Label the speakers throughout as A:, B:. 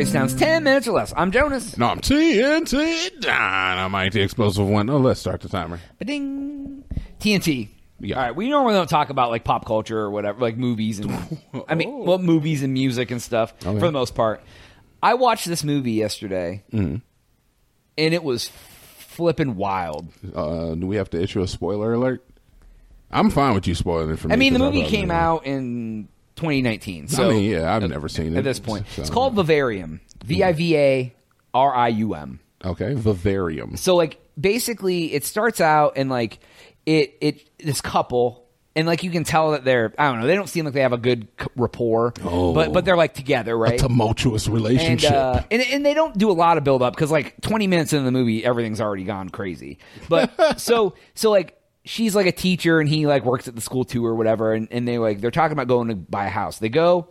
A: Crazy Towns, 10 minutes or less. I'm Jonas.
B: No, I'm TNT Dynamite, the explosive one. Oh, let's start the timer.
A: Ba-ding. TNT.
B: Yeah.
A: All right, we normally don't talk about like pop culture or whatever, like movies and I mean, well, movies and music and stuff
B: Okay.
A: for the most part. I watched this movie yesterday, and it was flipping wild.
B: Uh, do we have to issue a spoiler alert? I'm fine with you spoiling it for me.
A: I mean, the movie came out in 2019. So
B: I mean, yeah, I've never seen it
A: at this point.
B: so-
A: It's called Vivarium. V I V A R I U M.
B: Okay, Vivarium.
A: So like basically it starts out and like it it this couple and like you can tell that they're I don't know, they don't seem like they have a good rapport.
B: Oh.
A: But but they're like together,
B: A
A: right?
B: tumultuous
A: and,
B: relationship.
A: uh, and and they don't do a lot of build up because like 20 minutes into the movie everything's already gone crazy but so so like she's like a teacher and he like works at the school too or whatever and, and they like they're talking about going to buy a house they go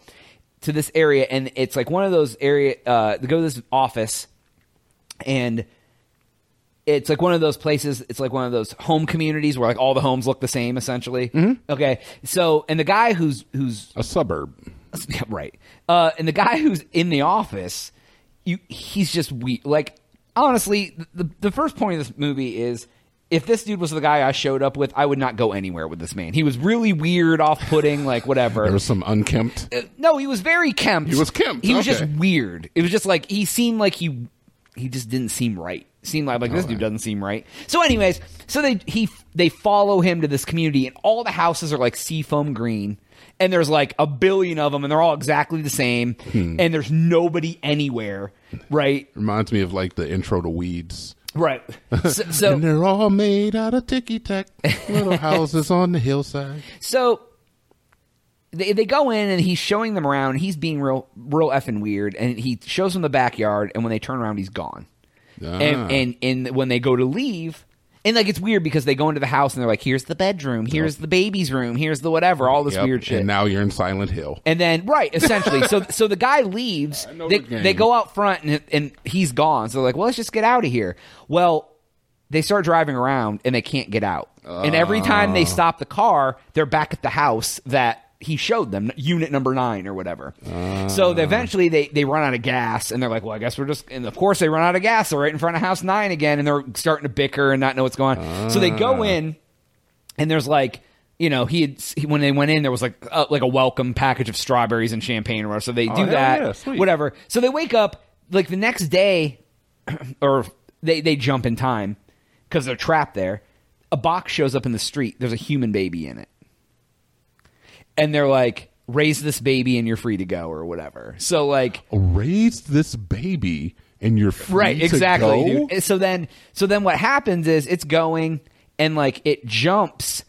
A: to this area and it's like one of those area uh they go to this office and it's like one of those places it's like one of those home communities where like all the homes look the same essentially okay so and the guy who's who's
B: a suburb.
A: yeah, right. Uh, and the guy who's in the office, you he's just weak. Like honestly, the the first point of this movie is if this dude was the guy I showed up with, I would not go anywhere with this man. He was really weird, off putting, like whatever.
B: There was some unkempt.
A: no, he was very kempt.
B: He was kempt,
A: He was just weird. It was just like he seemed like he he just didn't seem right. Seemed like like this dude doesn't seem right. So, anyways, so they he they follow him to this community, and all the houses are like seafoam green, and there's like a billion of them, and they're all exactly the same,
B: Hmm.
A: and there's nobody anywhere, right?
B: Reminds me of like the intro to Weeds.
A: Right. So, so
B: and they're all made out of ticky tack little houses on the hillside.
A: So they they go in and he's showing them around. He's being real real effing weird, and he shows them the backyard. And when they turn around, he's gone.
B: Ah.
A: And and and when they go to leave. And like it's weird because they go into the house and they're like, "Here's the bedroom, here's the baby's room, here's the whatever, all this
B: Yep,
A: weird shit."
B: And now you're in Silent Hill.
A: And then, right, essentially. so, so the guy leaves.
B: know
A: They,
B: the game.
A: they go out front, and, and he's gone. So they're like, well, let's just get out of here. Well, they start driving around, and they can't get out. and every time
B: Ah.
A: they stop the car, they're back at the house that he showed them, unit number nine or whatever. So
B: Ah.
A: they, eventually, they they run out of gas, and they're like, well, I guess we're just. And of course, they run out of gas. They're right in front of house nine again, and they're starting to bicker and not know what's going on. So they
B: Ah.
A: go in and there's like you know he had he, when they went in there was like uh, like a welcome package of strawberries and champagne or whatever so they do
B: hell
A: that
B: yeah,
A: whatever so they wake up like the next day or they they jump in time because they're trapped there a box shows up in the street there's a human baby in it and they're like raise this baby and you're free to go or whatever. So like
B: Raise this baby and you're free
A: right
B: to
A: exactly so then so then what happens is it's going and like it jumps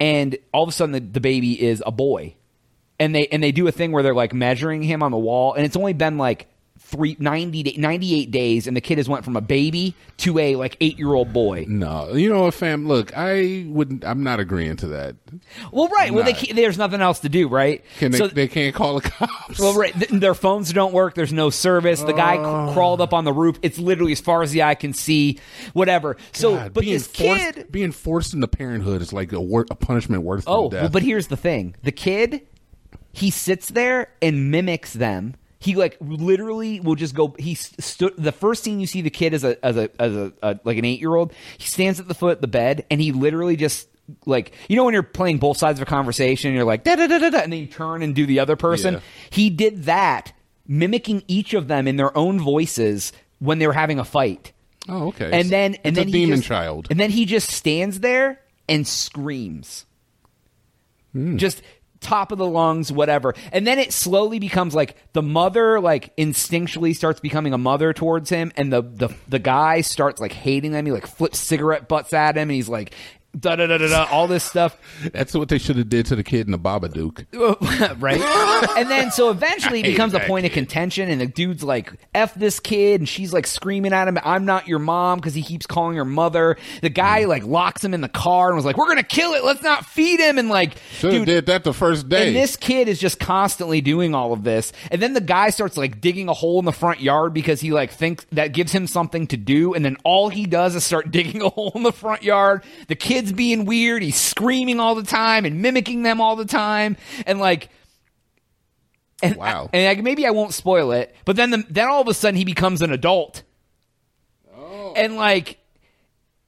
A: and all of a sudden the, the baby is a boy. And they and they do a thing where they're like measuring him on the wall and it's only been like three, 90 da- 98 days and the kid has went from a baby to a like eight year old boy
B: No, you know what, fam? Look, I wouldn't. I'm not agreeing to that.
A: well right well they
B: Nah.
A: can't, there's nothing else to do right
B: Can they?
A: so
B: they can't call the cops.
A: Well, right. Th- their phones don't work. There's no service. The guy c- oh. crawled up on the roof. It's literally as far as the eye can see. Whatever. So,
B: God,
A: but
B: being
A: this
B: forced,
A: kid.
B: being forced into parenthood is like a, wor- a punishment worth.
A: Oh, well, but here's the thing: the kid, he sits there and mimics them. He like literally will just go. He stood. The first scene you see the kid as a as a as a, a like an eight year old. He stands at the foot of the bed and he literally just like you know when you're playing both sides of a conversation, you're like da da da da da, and then you turn and do the other person.
B: Yeah.
A: He did that, mimicking each of them in their own voices when they were having a fight.
B: oh, okay.
A: And then and
B: It's
A: then
B: demon
A: just-
B: child.
A: And then he just stands there and screams. Hmm. Just top of the lungs, whatever. And then it slowly becomes like the mother like instinctually starts becoming a mother towards him and the the, the guy starts like hating them. He like flips cigarette butts at him and he's like da da da da da all this stuff.
B: That's what they should have did to the kid in the Babadook.
A: right? and then so eventually it becomes a point of contention, and the dude's like, "F this kid," and she's like screaming at him, "I'm not your mom," because he keeps calling her mother. The guy
B: Mm.
A: like locks him in the car and was like, "We're gonna kill it. Let's not feed him." And like,
B: Should have
A: dude,
B: did that the first day.
A: and this kid is just constantly doing all of this. And then the guy starts like digging a hole in the front yard because he like thinks that gives him something to do. And then all he does is start digging a hole in the front yard. The kid's being weird. He's screaming all the time and mimicking them all the time. And like, And
B: Wow.
A: and like, maybe I won't spoil it, but then the, then all of a sudden he becomes an adult,
B: Oh.
A: and like,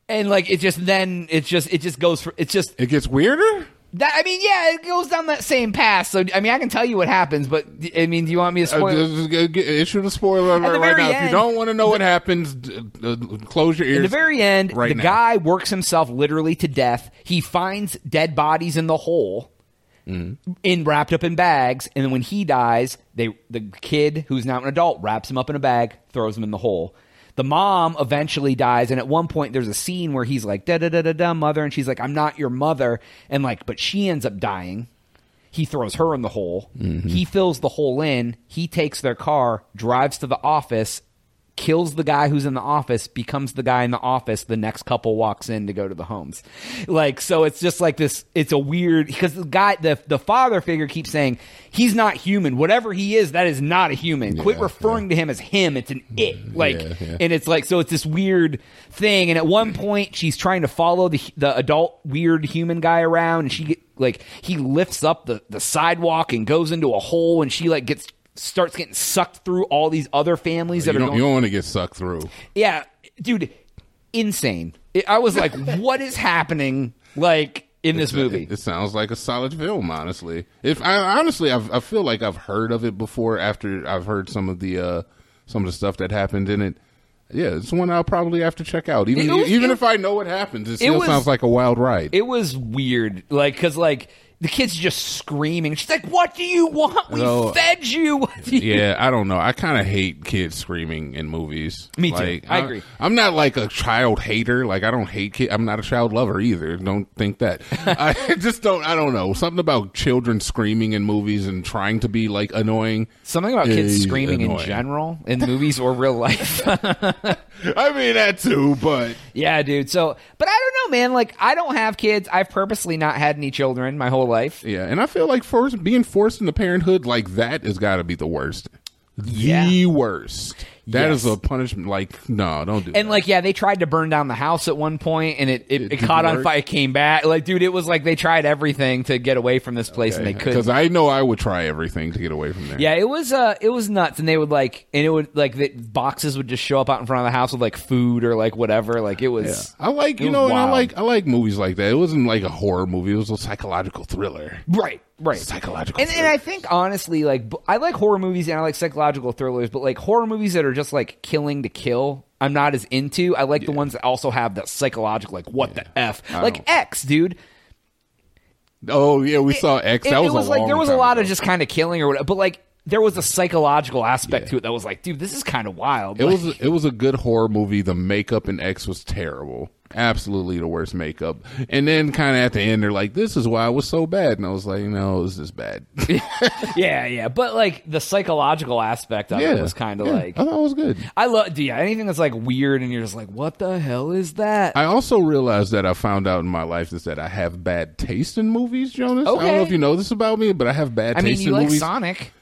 A: and like it just then it just it just goes for it's just
B: It gets weirder.
A: That I mean yeah it goes down that same path. So I mean I can tell you what happens, but I mean do you want me to
B: Uh,
A: spoil?
B: g- issue the spoiler
A: the
B: alert right now. If you don't want to know what happens, uh, close your ears.
A: At the very end,
B: right
A: the
B: now.
A: guy works himself literally to death. He finds dead bodies in the hole,
B: Mm-hmm.
A: in wrapped up in bags, and then when he dies, they the kid who's now an adult wraps him up in a bag, throws him in the hole. The mom eventually dies, and at one point there's a scene where he's like da da da da da mother, and she's like I'm not your mother, and like but she ends up dying. He throws her in the hole. Mm-hmm. He fills the hole in. He takes their car, drives to the office, kills the guy who's in the office, becomes the guy in the office. The next couple walks in to go to the homes. Like, so it's just like this, it's a weird, because the guy, the, the father figure keeps saying, he's not human. Whatever he is, that is not a human. Quit
B: Yeah,
A: referring to him as him. It's an it. Mm, like,
B: Yeah, yeah.
A: and it's like, so it's this weird thing. And at one mm. point, she's trying to follow the, the adult weird human guy around and she like, he lifts up the, the sidewalk and goes into a hole and she like gets, starts getting sucked through all these other families that
B: you
A: are
B: don't,
A: going
B: you don't want to get sucked through.
A: yeah, dude, insane. It- I was like, what is happening? Like in this movie,
B: It, it sounds like a solid film, honestly. If I honestly, I've, I feel like I've heard of it before. After I've heard some of the uh, some of the stuff that happened in it. Yeah, it's one I'll probably have to check out. Even
A: was-
B: even
A: it-
B: if I know what happens, it still
A: was-
B: sounds like a wild ride.
A: it was weird. Like, cause like the kid's just screaming. She's like, "What do you want? We fed you." You-"
B: yeah, I don't know. I kind of hate kids screaming in movies.
A: Me too.
B: Like,
A: I agree.
B: I'm not like a child hater. Like I don't hate kids. I'm not a child lover either. Don't think that. I just don't. I don't know. Something about children screaming in movies and trying to be like annoying.
A: Something about kids screaming in general in movies or real life.
B: I mean that too, but
A: yeah, dude. So, but I don't know, man. Like, I don't have kids. I've purposely not had any children my whole life.
B: yeah. And I feel like forced, being forced into parenthood like that has got to be the worst.
A: Yeah.
B: The worst. That is
A: Yes.
B: a punishment. Like no, don't do.
A: And
B: that.
A: like, yeah, they tried to burn down the house at one point, and it it, it,
B: did
A: caught
B: it
A: on fire. Came back. Like, dude, it was like they tried everything to get away from this place, and they couldn't.
B: because I know I would try everything to get away from there.
A: Yeah, it was uh, it was nuts, and they would like, and it would like the boxes would just show up out in front of the house with like food or like whatever. Like it was
B: I like you know, and I like I like movies like that. It wasn't like a horror movie; it was a psychological thriller.
A: right, right.
B: Psychological,
A: And, and. I think honestly, like i like horror movies and I like psychological thrillers, but like horror movies that are just like killing to kill, I'm not as into. I like the ones that also have that psychological, like what the f,
B: I
A: like X, dude.
B: oh yeah, we saw X. That
A: it
B: was,
A: was
B: a
A: like there was a lot of just kind of killing or whatever, but like there was a psychological aspect to it that was like, dude, this is kind of wild.
B: It
A: Like-
B: was it was a good horror movie. The makeup in X was terrible. Absolutely the worst makeup. And then kind of at the end, they're like, "This is why it was so bad." And I was like, "No, it was just bad."
A: yeah, yeah, but like the psychological aspect of it was kind of
B: yeah,
A: like
B: I thought it was good.
A: I love yeah anything that's like weird and you're just like what the hell is that?
B: I also realized that I found out in my life is that I have bad taste in movies, Jonas. Okay. I don't know if you know this about me, but I have bad
A: I mean,
B: taste
A: you
B: in
A: like
B: movies.
A: Sonic.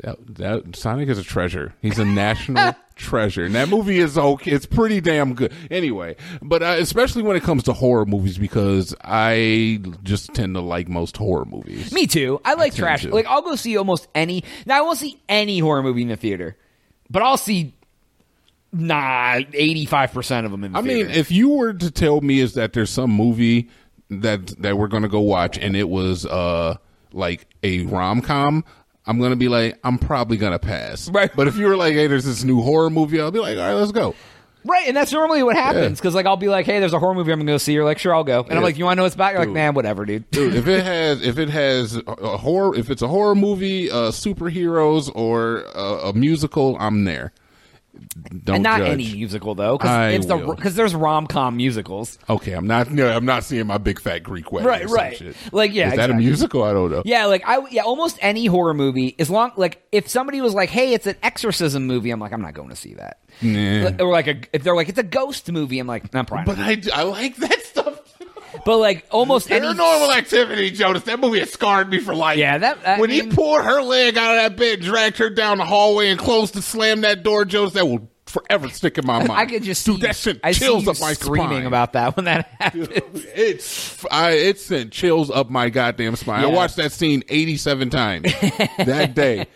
B: That, that Sonic is a treasure. He's a national treasure, and that movie is okay. It's pretty damn good. Anyway, but uh, especially when it comes to horror movies, because I just tend to like most horror movies.
A: Me too. I like
B: tend
A: trash.
B: to.
A: Like I'll go see almost any. Now I won't see any horror movie in the theater, but I'll see nah eighty five percent of them in the
B: I
A: theater.
B: mean, if you were to tell me is that there's some movie that that we're gonna go watch, and it was uh like a rom com. I'm gonna be like, I'm probably gonna pass.
A: Right.
B: But if you were like, hey, there's this new horror movie, I'll be like, all right, let's go.
A: right, and that's normally what happens because like I'll be like, hey, there's a horror movie I'm gonna go see. You're like, sure, I'll go, and I'm
B: Yeah.
A: like, you want to know what's back?" You're like,
B: Dude.
A: man, whatever, dude.
B: Dude, if it has if it has a, a horror if it's a horror movie, uh, superheroes or a, a musical, I'm there. Don't
A: and not
B: judge.
A: any musical though, because the because there's rom com musicals.
B: Okay, I'm not. No, I'm not seeing my big fat Greek wedding.
A: Right,
B: or some
A: right.
B: shit.
A: Like, yeah,
B: is that a musical? I don't know.
A: Yeah, like I yeah, almost any horror movie as long like if somebody was like, "Hey, it's an exorcism movie," I'm like, I'm not going to see that.
B: Nah.
A: Or like a, if they're like, "It's a ghost movie," I'm like, I'm probably.
B: But I, I like that.
A: But like almost any
B: Paranormal Activity, Jonas. That movie has scarred me for life.
A: Yeah, that- I
B: when
A: mean-
B: he pulled her leg out of that bed, dragged her down the hallway, and closed to slam that door, Jonas, that will forever stick in my mind.
A: I could just
B: dude
A: see,
B: that shit
A: I
B: chills up my
A: screaming
B: spine.
A: about that when that happened.
B: It's I it sent chills up my goddamn spine. I watched that scene eighty seven times that day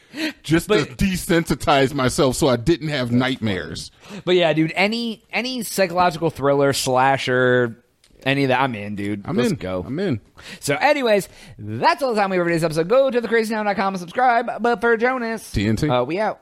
B: just to desensitize myself so I didn't have nightmares.
A: But yeah, dude, any any psychological thriller slasher, any of that, I'm in, dude.
B: I'm
A: Let's
B: in.
A: go.
B: I'm in.
A: So, anyways, that's all the time we have for today's episode. Go to thecrazytown.com and subscribe. But for Jonas,
B: TNT.
A: Uh, we out.